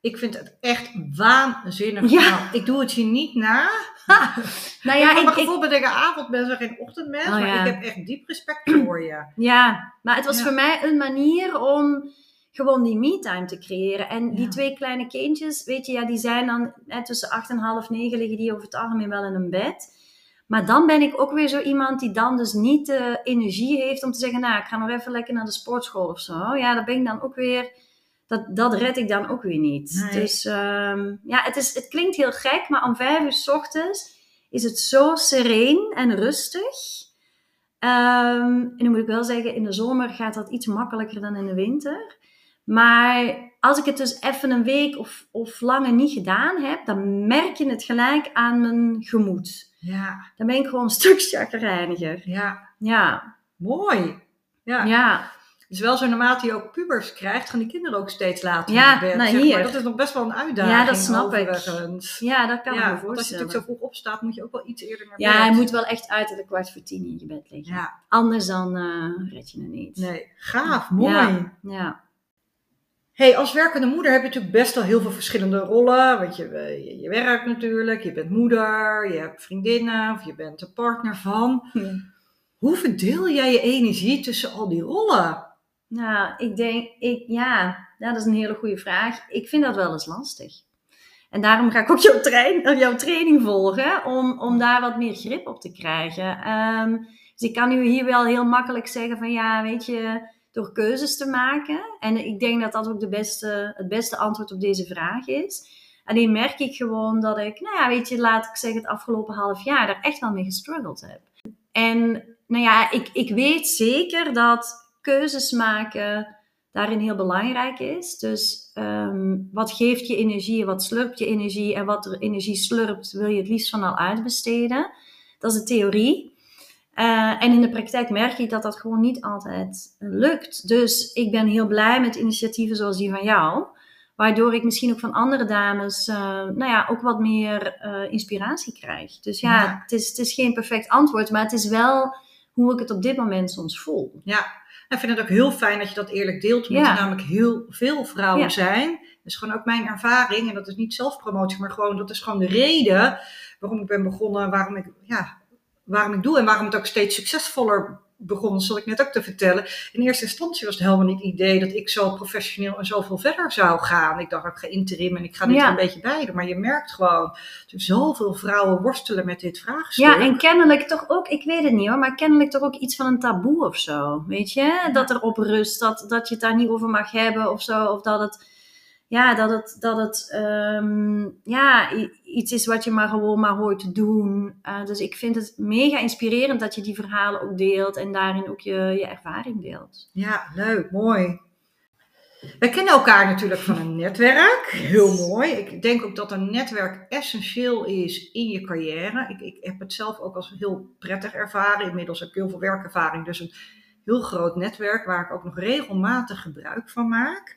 Speaker 1: Ik vind het echt waanzinnig.
Speaker 2: Ja.
Speaker 1: Nou, ik doe het je niet na. *laughs*
Speaker 2: nou
Speaker 1: ik
Speaker 2: ja,
Speaker 1: heb
Speaker 2: ik,
Speaker 1: mijn
Speaker 2: ik,
Speaker 1: gevoel ben ik een avondmens en geen ochtendmens.
Speaker 2: Oh,
Speaker 1: maar
Speaker 2: ja.
Speaker 1: ik heb echt diep respect *clears throat* voor je.
Speaker 2: ja, maar het was
Speaker 1: Ja.
Speaker 2: voor mij een manier om gewoon die me-time te creëren. En die
Speaker 1: Ja.
Speaker 2: twee kleine kindjes, weet je, ja, die zijn dan hè, tussen acht en half negen liggen die over het algemeen wel in een bed. Maar dan ben ik ook weer zo iemand die dan dus niet de energie heeft om te zeggen, nou, ik ga nog even lekker naar de sportschool of zo. Ja, dat ben ik dan ook weer, dat, dat red ik dan ook weer niet.
Speaker 1: Nee.
Speaker 2: Dus ehm, ja, het, is, het klinkt heel gek, maar om vijf uur 's ochtends is het zo sereen en rustig. Ehm, en nu moet ik wel zeggen, in de zomer gaat dat iets makkelijker dan in de winter. Maar als ik het dus even een week of, of langer niet gedaan heb, dan merk je het gelijk aan mijn gemoed.
Speaker 1: Ja,
Speaker 2: Dan ben ik gewoon een *laughs* stuk chagrijniger.
Speaker 1: ja,
Speaker 2: Ja,
Speaker 1: mooi. Ja.
Speaker 2: ja,
Speaker 1: is wel zo, naarmate je ook pubers krijgt, gaan die kinderen ook steeds later
Speaker 2: Ja,
Speaker 1: naar bed.
Speaker 2: nou,
Speaker 1: zeg
Speaker 2: hier.
Speaker 1: maar. Dat is nog best wel een uitdaging.
Speaker 2: Ja, dat snap ik. ja, dat kan ik
Speaker 1: Ja,
Speaker 2: me
Speaker 1: want als je
Speaker 2: voorstellen.
Speaker 1: natuurlijk zo vroeg opstaat, moet je ook wel iets eerder naar
Speaker 2: Ja,
Speaker 1: bed.
Speaker 2: hij moet wel echt uit de kwart voor tien in je bed liggen.
Speaker 1: Ja,
Speaker 2: Anders dan eh, red je het niet.
Speaker 1: nee, gaaf, mooi.
Speaker 2: Ja, ja.
Speaker 1: Hey, als werkende moeder heb je natuurlijk best wel heel veel verschillende rollen. Want je, eh, je, je werkt natuurlijk, je bent moeder, je hebt vriendinnen of je bent de partner van. Hoe verdeel jij je energie tussen al die rollen?
Speaker 2: Nou, ik denk, ik, ja, ja, dat is een hele goede vraag. Ik vind dat wel eens lastig. En daarom ga ik ook jouw, trein, eh, jouw training volgen, om, om daar wat meer grip op te krijgen. Ehm, dus ik kan nu hier wel heel makkelijk zeggen van, ja, weet je, door keuzes te maken. En ik denk dat dat ook de beste, het beste antwoord op deze vraag is. Alleen merk ik gewoon dat ik, nou ja, weet je, laat ik zeggen, het afgelopen half jaar daar echt wel mee gestruggeld heb. En nou ja, ik, ik weet zeker dat keuzes maken daarin heel belangrijk is. Dus ehm, wat geeft je energie, wat slurpt je energie en wat er energie slurpt, wil je het liefst van al uitbesteden. Dat is de theorie. Eh, en in de praktijk merk ik dat dat gewoon niet altijd lukt. Dus ik ben heel blij met initiatieven zoals die van jou. Waardoor ik misschien ook van andere dames, eh, nou ja, ook wat meer eh, inspiratie krijg. Dus ja,
Speaker 1: Ja.
Speaker 2: Het, is, het is geen perfect antwoord, maar het is wel hoe ik het op dit moment soms voel.
Speaker 1: Ja, ik vind het ook heel fijn dat je dat eerlijk deelt, omdat
Speaker 2: Ja.
Speaker 1: er namelijk heel veel vrouwen
Speaker 2: Ja.
Speaker 1: zijn. Dat is gewoon ook mijn ervaring en dat is niet zelfpromotie, maar gewoon dat is gewoon de reden waarom ik ben begonnen, waarom ik, ja, waarom ik doe en waarom het ook steeds succesvoller begon, zal ik net ook te vertellen. In eerste instantie was het helemaal niet het idee dat ik zo professioneel en zoveel verder zou gaan. Ik dacht, ik ga interim en ik ga dit
Speaker 2: Ja.
Speaker 1: er een beetje bij. Maar je merkt gewoon, dat zoveel vrouwen worstelen met dit vraagstuk.
Speaker 2: Ja, en kennelijk toch ook, ik weet het niet hoor, maar kennelijk toch ook iets van een taboe of zo. Weet je? Dat er op rust, dat, dat je het daar niet over mag hebben of zo. Of dat het, ja, dat het, dat het ehm, ja, iets is wat je maar gewoon maar hoort te doen. Eh, dus ik vind het mega inspirerend dat je die verhalen ook deelt en daarin ook je, je ervaring deelt.
Speaker 1: Ja, leuk, mooi. Wij kennen elkaar natuurlijk van een netwerk. Heel mooi. Ik denk ook dat een netwerk essentieel is in je carrière. Ik, ik heb het zelf ook als heel prettig ervaren. Inmiddels heb ik heel veel werkervaring. Dus een heel groot netwerk waar ik ook nog regelmatig gebruik van maak.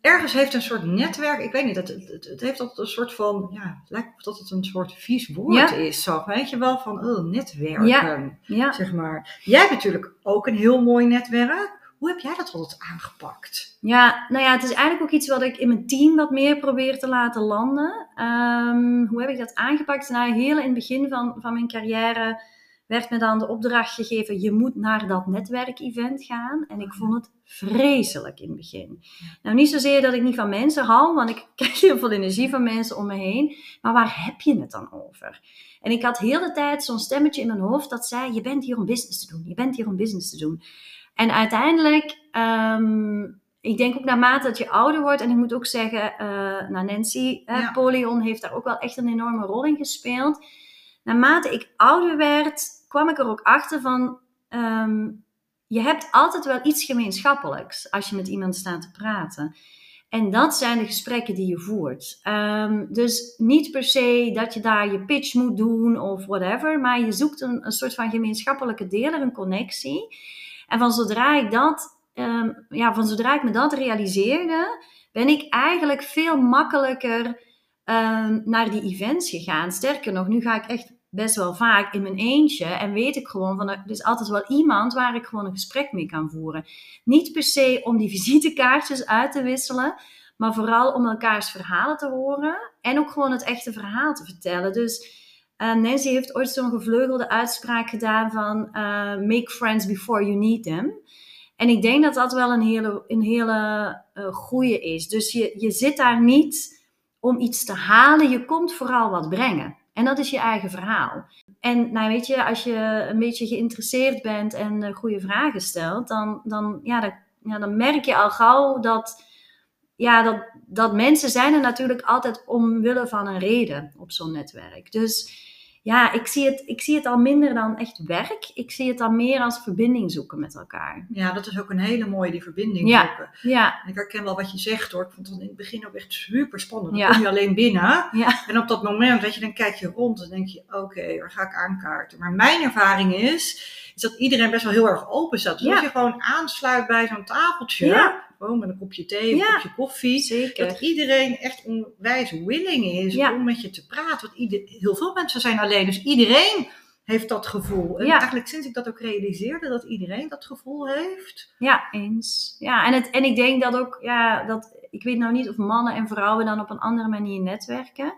Speaker 1: Ergens heeft een soort netwerk, ik weet niet, het, het, het heeft altijd een soort van, ja, het lijkt dat het een soort vies woord
Speaker 2: Ja.
Speaker 1: is. Zo, weet je wel, van oh, netwerken
Speaker 2: Ja. Ja.
Speaker 1: zeg maar. Jij hebt natuurlijk ook een heel mooi netwerk. Hoe heb jij dat altijd aangepakt?
Speaker 2: Ja, nou ja, het is eigenlijk ook iets wat ik in mijn team wat meer probeer te laten landen. Ehm, hoe heb ik dat aangepakt? Nou, heel in het begin van, van mijn carrière werd me dan de opdracht gegeven: je moet naar dat netwerkevent gaan. En ik vond het vreselijk in het begin. Nou, niet zozeer dat ik niet van mensen hou, want ik *laughs* krijg heel veel energie van mensen om me heen. Maar waar heb je het dan over? En ik had heel de tijd zo'n stemmetje in mijn hoofd dat zei: je bent hier om business te doen. Je bent hier om business te doen. En uiteindelijk, ehm, ik denk ook naarmate dat je ouder wordt, en ik moet ook zeggen, eh nou Nancy,
Speaker 1: Ja.
Speaker 2: Polion heeft daar ook wel echt een enorme rol in gespeeld. Naarmate ik ouder werd, kwam ik er ook achter van, ehm, je hebt altijd wel iets gemeenschappelijks als je met iemand staat te praten. En dat zijn de gesprekken die je voert. Ehm, dus niet per se dat je daar je pitch moet doen of whatever, maar je zoekt een, soort van gemeenschappelijke deler, een connectie. En van zodra ik dat, ehm, ja, van zodra ik me dat realiseerde, ben ik eigenlijk veel makkelijker naar die events gegaan. Sterker nog, nu ga ik echt best wel vaak in mijn eentje en weet ik gewoon van er is altijd wel iemand waar ik gewoon een gesprek mee kan voeren. Niet per se om die *laughs* visitekaartjes uit te wisselen, maar vooral om elkaars verhalen te horen en ook gewoon het echte verhaal te vertellen. Dus eh, Nancy heeft ooit zo'n gevleugelde uitspraak gedaan van eh, make friends before you need them. En ik denk dat dat wel een hele, een hele uh, goede is. Dus je, je zit daar niet om iets te halen, je komt vooral wat brengen. En dat is je eigen verhaal. En nou weet je, als je een beetje geïnteresseerd bent en uh, goede vragen stelt, dan, dan, ja, dan, ja, dan merk je al gauw dat, ja, dat, dat mensen zijn er natuurlijk altijd omwille van een reden op zo'n netwerk. Dus ja, ik zie, het, ik zie het al minder dan echt werk. Ik zie het dan meer als verbinding zoeken met elkaar.
Speaker 1: Ja, dat is ook een hele mooie, die verbinding
Speaker 2: Ja,
Speaker 1: zoeken.
Speaker 2: ja,
Speaker 1: En ik herken wel wat je zegt hoor. Ik vond het in het begin ook echt super spannend. Dan
Speaker 2: Ja.
Speaker 1: kom je alleen binnen.
Speaker 2: ja,
Speaker 1: En op dat moment, weet je, dan kijk je rond en denk je, oké, waar ga ik aankaarten? Maar mijn ervaring is, is dat iedereen best wel heel erg open staat. Dus als je gewoon aansluit bij zo'n tafeltje,
Speaker 2: Ja.
Speaker 1: Gewoon met een kopje thee, een kopje koffie,
Speaker 2: zeker.
Speaker 1: dat iedereen echt onwijs willing is om met je te praten. Want ieder, heel veel mensen zijn alleen, dus iedereen heeft dat gevoel. En
Speaker 2: Ja.
Speaker 1: eigenlijk sinds ik dat ook realiseerde, dat iedereen dat gevoel heeft.
Speaker 2: Ja, eens. Ja, en, het, en ik denk dat ook, ja, dat, ik weet nou niet of mannen en vrouwen dan op een andere manier netwerken.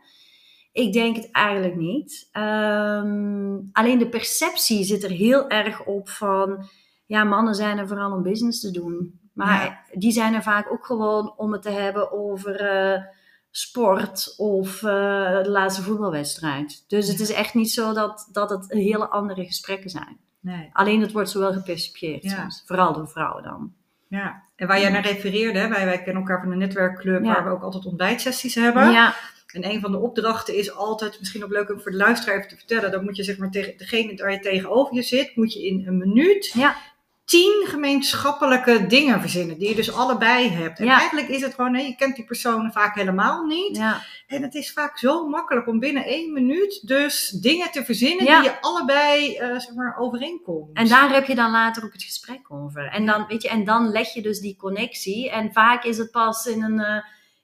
Speaker 2: Ik denk het eigenlijk niet. Ehm, alleen de perceptie zit er heel erg op van, ja, mannen zijn er vooral om business te doen. Maar die zijn er vaak ook gewoon om het te hebben over eh, sport of eh, de laatste voetbalwedstrijd. Dus het is echt niet zo dat, dat het hele andere gesprekken zijn.
Speaker 1: Nee.
Speaker 2: Alleen het wordt zo wel gepercipieerd
Speaker 1: Ja.
Speaker 2: soms. Vooral door vrouwen dan.
Speaker 1: Ja. En waar jij naar refereerde, hè, wij, wij kennen elkaar van een netwerkclub
Speaker 2: Ja.
Speaker 1: waar we ook altijd ontbijtsessies hebben.
Speaker 2: Ja,
Speaker 1: En een van de opdrachten is altijd, misschien ook leuk om voor de luisteraar even te vertellen, dan moet je zeg maar tegen degene waar je tegenover je zit, moet je in een minuut
Speaker 2: Ja.
Speaker 1: Tien gemeenschappelijke dingen verzinnen, die je dus allebei hebt. En
Speaker 2: Ja.
Speaker 1: eigenlijk is het gewoon, hè, je kent die personen vaak helemaal niet.
Speaker 2: ja,
Speaker 1: En het is vaak zo makkelijk om binnen één minuut dus dingen te verzinnen
Speaker 2: Ja.
Speaker 1: die je allebei eh, zeg maar overeenkomt.
Speaker 2: en daar heb je dan later ook het gesprek over. En dan, weet je, en dan leg je dus die connectie. En vaak is het pas in een, eh,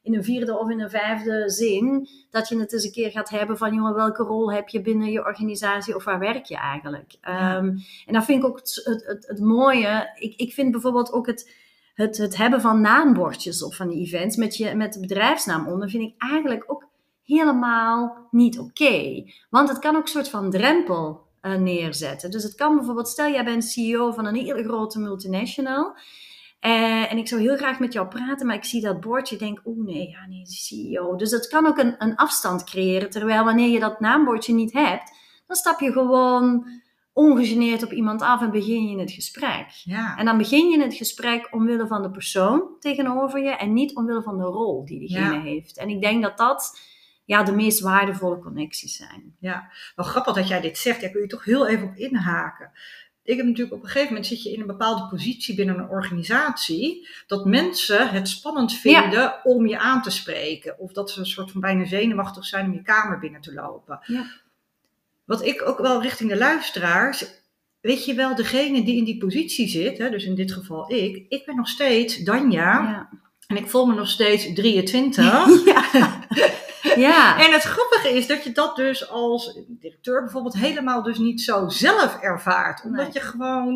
Speaker 2: in een vierde of in een vijfde zin dat je het eens een keer gaat hebben van, jongen, welke rol heb je binnen je organisatie of waar werk je eigenlijk?
Speaker 1: Ja.
Speaker 2: Ehm, en dan vind ik ook het, het, het, het mooie. Ik, ik vind bijvoorbeeld ook het, het, het hebben van naambordjes op van die events met, je, met de bedrijfsnaam onder, vind ik eigenlijk ook helemaal niet oké. Want het kan ook een soort van drempel eh, neerzetten. Dus het kan bijvoorbeeld, stel jij bent CEO van een hele grote multinational. Eh, en ik zou heel graag met jou praten, maar ik zie dat bordje. Denk, oeh nee, ja, nee, CEO. Dus dat kan ook een, een afstand creëren. Terwijl wanneer je dat naambordje niet hebt, dan stap je gewoon ongegeneerd op iemand af en begin je het gesprek.
Speaker 1: Ja.
Speaker 2: En dan begin je het gesprek omwille van de persoon tegenover je en niet omwille van de rol die diegene
Speaker 1: Ja.
Speaker 2: heeft. En ik denk dat dat ja, de meest waardevolle connecties zijn.
Speaker 1: Wel grappig dat jij dit zegt. Daar kun je toch heel even op inhaken. Ik heb natuurlijk op een gegeven moment zit je in een bepaalde positie binnen een organisatie. Dat mensen het spannend vinden om je aan te spreken. Of dat ze een soort van bijna zenuwachtig zijn om je kamer binnen te lopen.
Speaker 2: Ja.
Speaker 1: Wat ik ook wel richting de luisteraars. Weet je wel, degene die in die positie zit, hè, dus in dit geval ik. Ik ben nog steeds Danja.
Speaker 2: Ja.
Speaker 1: En ik voel me nog steeds 23. *laughs*
Speaker 2: ja. *laughs* *laughs* ja.
Speaker 1: En het grappige is dat je dat dus als directeur bijvoorbeeld helemaal dus niet zo zelf ervaart. Omdat
Speaker 2: Nee.
Speaker 1: je gewoon,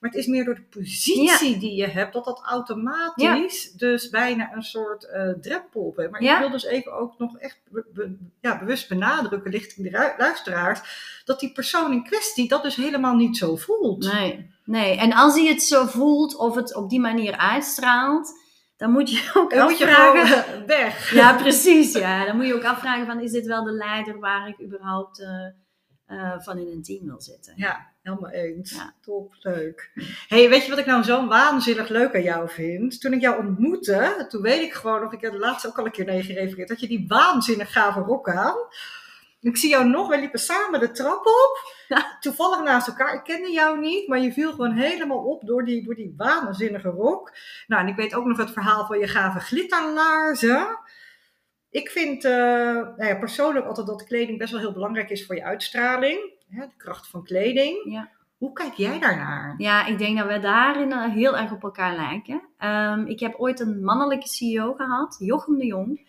Speaker 1: maar het is meer door de positie die je hebt, dat dat automatisch dus bijna een soort eh, drempel heeft. Maar
Speaker 2: Ja.
Speaker 1: ik wil dus even ook nog echt be- be- ja, bewust benadrukken, richting de luisteraars, dat die persoon in kwestie dat dus helemaal niet zo voelt.
Speaker 2: Nee, nee. En als hij het zo voelt of het op die manier uitstraalt, dan moet je *laughs* ook
Speaker 1: Dan moet je
Speaker 2: afvragen. *laughs*
Speaker 1: weg. *laughs*
Speaker 2: Ja, precies. Ja. Dan moet je ook afvragen van, is dit wel de leider waar ik überhaupt eh, eh, van in een team wil zitten?
Speaker 1: Ja, helemaal eens.
Speaker 2: Ja.
Speaker 1: Top, leuk. hey, weet je wat ik nou zo waanzinnig leuk aan jou vind? Toen ik jou ontmoette, toen weet ik gewoon nog, ik heb laatst ook al een keer naar je gerefereerd, dat je die waanzinnig gave rok aan. Ik zie jou nog, we liepen samen de trap op. Toevallig naast elkaar. Ik kende jou niet, maar je viel gewoon helemaal op door die, door die waanzinnige rok. Nou, en ik weet ook nog het verhaal van je gave glitterlaarzen. Ik vind eh, nou ja, persoonlijk altijd dat kleding best wel heel belangrijk is voor je uitstraling. Hè, de kracht van kleding.
Speaker 2: Ja.
Speaker 1: Hoe kijk jij daarnaar?
Speaker 2: Ja, ik denk dat we daarin eh, heel erg op elkaar lijken. Ehm, ik heb ooit een mannelijke CEO gehad, Jochem de Jong.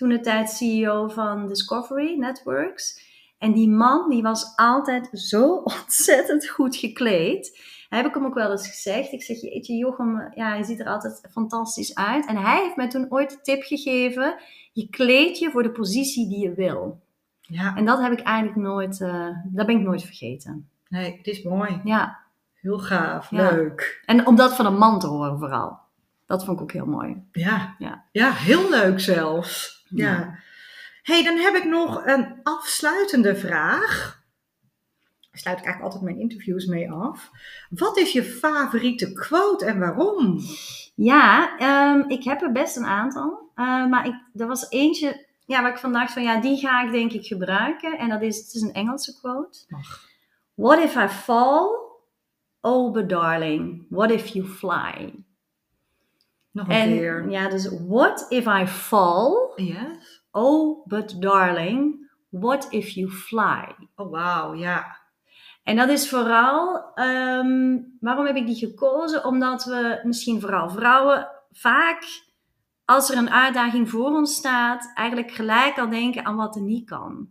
Speaker 2: Toen de tijd CEO van Discovery Networks. En die man die was altijd zo *laughs* ontzettend goed gekleed. Heb ik hem ook wel eens gezegd. Ik zeg, jeetje Jochem, ja, je ziet er altijd fantastisch uit. En hij heeft mij toen ooit de tip gegeven. Je kleed je voor de positie die je wil.
Speaker 1: Ja,
Speaker 2: En dat heb ik eigenlijk nooit, eh, dat ben ik nooit vergeten.
Speaker 1: nee, het is mooi.
Speaker 2: Ja,
Speaker 1: Heel gaaf,
Speaker 2: Ja.
Speaker 1: leuk.
Speaker 2: En om dat van een man te horen vooral. Dat vond ik ook heel mooi.
Speaker 1: Ja,
Speaker 2: Ja.
Speaker 1: ja heel leuk zelfs. Ja. Hey, dan heb ik nog een afsluitende vraag. Daar sluit ik eigenlijk altijd mijn interviews mee af. Wat is je favoriete quote en waarom?
Speaker 2: Ja, ehm, ik heb er best een aantal. Eh, maar ik, er was eentje ja, waar ik van dacht van ja, die ga ik denk ik gebruiken. En dat is, het is een Engelse quote. What if I fall? Oh, but darling, what if you fly?
Speaker 1: Nog een
Speaker 2: En
Speaker 1: keer.
Speaker 2: ja, dus what if I fall?
Speaker 1: Yes.
Speaker 2: Oh, but darling, what if you fly?
Speaker 1: Oh, wauw, ja.
Speaker 2: En dat is vooral, ehm, waarom heb ik die gekozen? Omdat we misschien vooral vrouwen vaak, als er een uitdaging voor ons staat, eigenlijk gelijk al denken aan wat er niet kan.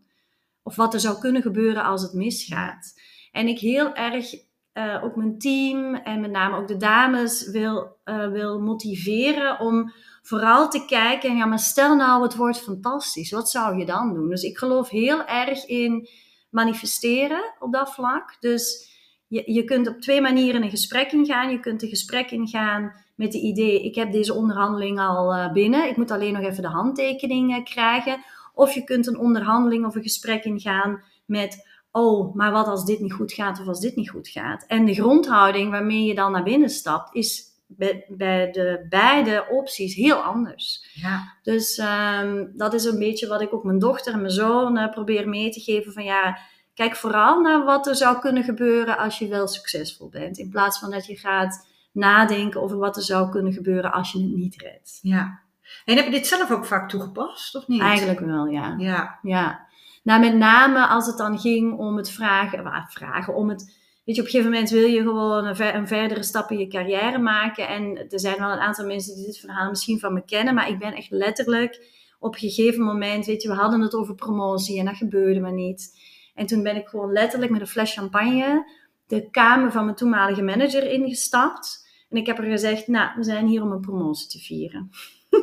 Speaker 2: Of wat er zou kunnen gebeuren als het misgaat. En ik heel erg eh, ook mijn team en met name ook de dames wil, eh, wil motiveren om vooral te kijken, ja maar stel nou het wordt fantastisch, wat zou je dan doen? Dus ik geloof heel erg in manifesteren op dat vlak. Dus je, je kunt op twee manieren een gesprek ingaan. Je kunt een gesprek ingaan met de idee, ik heb deze onderhandeling al eh, binnen, ik moet alleen nog even de handtekening krijgen. Of je kunt een onderhandeling of een gesprek ingaan met, oh, maar wat als dit niet goed gaat of als dit niet goed gaat. En de grondhouding waarmee je dan naar binnen stapt, is bij, bij de beide opties heel anders.
Speaker 1: Ja,
Speaker 2: Dus ehm, dat is een beetje wat ik ook mijn dochter en mijn zoon eh, probeer mee te geven. Van ja, kijk vooral naar wat er zou kunnen gebeuren als je wel succesvol bent. In plaats van dat je gaat nadenken over wat er zou kunnen gebeuren als je het niet redt.
Speaker 1: ja. En heb je dit zelf ook vaak toegepast, of niet?
Speaker 2: Eigenlijk wel, ja.
Speaker 1: Ja,
Speaker 2: Ja. Nou, met name als het dan ging om het vragen, vragen om het. Weet je, op een gegeven moment wil je gewoon een, ver- een verdere stap in je carrière maken. En er zijn wel een aantal mensen die dit verhaal misschien van me kennen, maar ik ben echt letterlijk op een gegeven moment, weet je, we hadden het over promotie en dat gebeurde maar niet. En toen ben ik gewoon letterlijk met een fles champagne de kamer van mijn toenmalige manager ingestapt. En ik heb er gezegd, nou, we zijn hier om een promotie te vieren. *laughs*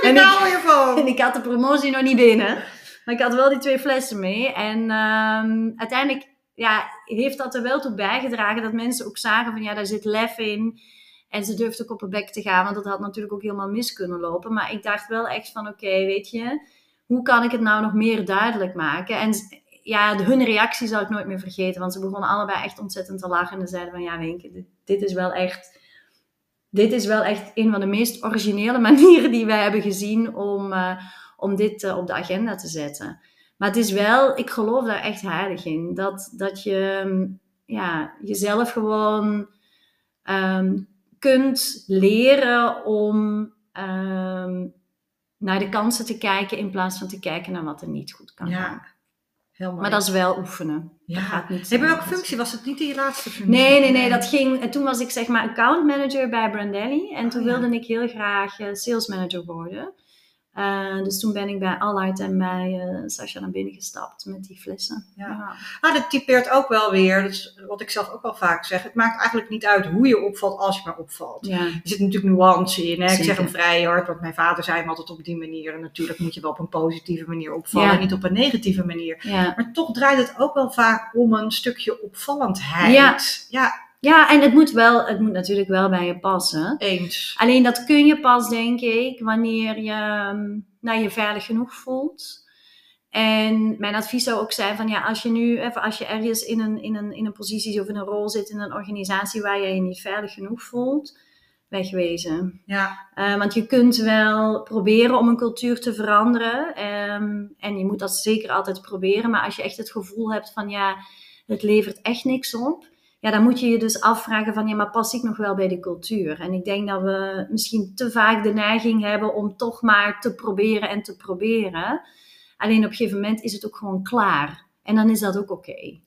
Speaker 1: ik
Speaker 2: En ik-. *laughs* En ik had de promotie nog niet binnen. Maar ik had wel die twee flessen mee. En ehm, uiteindelijk ja, heeft dat er wel toe bijgedragen dat mensen ook zagen van ja, daar zit lef in. En ze durfde ook op haar bek te gaan, want dat had natuurlijk ook helemaal mis kunnen lopen. Maar ik dacht wel echt van oké, weet je, hoe kan ik het nou nog meer duidelijk maken? En ja, hun reactie zal ik nooit meer vergeten, want ze begonnen allebei echt ontzettend te lachen. En ze zeiden van ja, Wenke, dit, dit is wel echt dit is wel echt een van de meest originele *laughs* manieren die wij hebben gezien om, eh, om dit eh, op de agenda te zetten. Maar het is wel, ik geloof daar echt heilig in, dat, dat je mm, ja, jezelf gewoon ehm, kunt leren om ehm, naar de kansen te kijken in plaats van te kijken naar wat er niet goed kan gaan.
Speaker 1: Ja, mooi.
Speaker 2: Maar dat is wel oefenen.
Speaker 1: ja.
Speaker 2: Dat gaat niet
Speaker 1: welke functie was het niet in je laatste functie?
Speaker 2: Nee, nee, nee, dat ging. En toen was ik zeg maar account manager bij Brandelli. En toen
Speaker 1: Oh, ja.
Speaker 2: wilde ik heel graag eh, sales manager worden. Eh, dus toen ben ik bij Allard en bij eh Sascha naar binnen gestapt met die flessen.
Speaker 1: Ja. Ah, dat typeert ook wel weer, dat is wat ik zelf ook wel vaak zeg. Het maakt eigenlijk niet uit hoe je opvalt als je maar opvalt.
Speaker 2: Ja.
Speaker 1: Er zit natuurlijk nuance in. Hè? Ik zeg hem vrij hard, want mijn vader zei me altijd op die manier. En natuurlijk moet je wel op een positieve manier opvallen,
Speaker 2: Ja.
Speaker 1: en niet op een negatieve manier.
Speaker 2: Ja.
Speaker 1: Maar toch draait het ook wel vaak om een stukje opvallendheid.
Speaker 2: Ja.
Speaker 1: Ja
Speaker 2: en het moet, wel, het moet natuurlijk wel bij je passen.
Speaker 1: eens.
Speaker 2: Alleen dat kun je pas, denk ik, wanneer je ehm, nou, je veilig genoeg voelt. En mijn advies zou ook zijn van ja, als je nu even als je ergens in een, in een, in een positie of in een rol zit in een organisatie waar je je niet veilig genoeg voelt, wegwezen.
Speaker 1: Ja,
Speaker 2: Eh, want je kunt wel proberen om een cultuur te veranderen. ehm, en je moet dat zeker altijd proberen. Maar als je echt het gevoel hebt van ja, het levert echt niks op. Ja, dan moet je je dus afvragen van ja, maar pas ik nog wel bij die cultuur? En ik denk dat we misschien te vaak de neiging hebben om toch maar te proberen en te proberen. Alleen op een gegeven moment is het ook gewoon klaar. En dan is dat ook oké.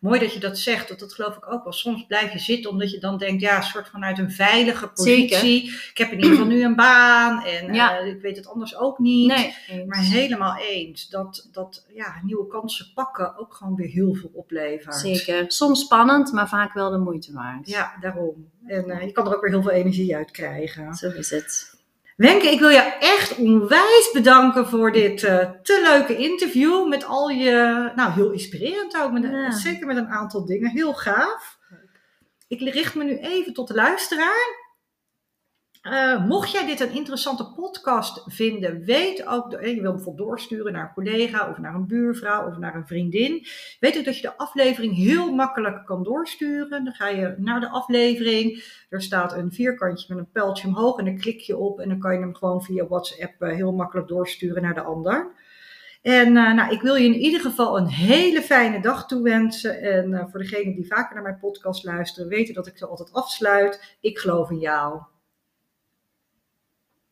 Speaker 1: Mooi dat je dat zegt. Dat, dat geloof ik ook wel. Soms blijf je zitten omdat je dan denkt, ja, een soort vanuit een veilige positie. Ik heb in ieder geval nu een baan en
Speaker 2: Ja.
Speaker 1: eh, ik weet het anders ook niet.
Speaker 2: Nee.
Speaker 1: Maar helemaal eens dat, dat ja, nieuwe kansen pakken ook gewoon weer heel veel oplevert.
Speaker 2: Zeker. Soms spannend, maar vaak wel de moeite waard.
Speaker 1: Ja, daarom. En eh, je kan er ook weer heel veel energie uit krijgen.
Speaker 2: Zo is het.
Speaker 1: Wenke, ik wil je echt onwijs bedanken voor dit uh, te leuke interview. Met al je, nou heel inspirerend ook, met, ja. zeker met een aantal dingen. Heel gaaf. Ik richt me nu even tot de luisteraar. Uh, mocht jij dit een interessante podcast vinden, weet ook, je wil bijvoorbeeld doorsturen naar een collega of naar een buurvrouw of naar een vriendin. Weet ook dat je de aflevering heel makkelijk kan doorsturen. Dan ga je naar de aflevering, er staat een vierkantje met een pijltje omhoog en dan klik je op en dan kan je hem gewoon via WhatsApp uh, heel makkelijk doorsturen naar de ander. En nou, ik wil je in ieder geval een hele fijne dag toewensen. En voor degenen die vaker naar mijn podcast luisteren, weten dat ik ze altijd afsluit. Ik geloof in jou.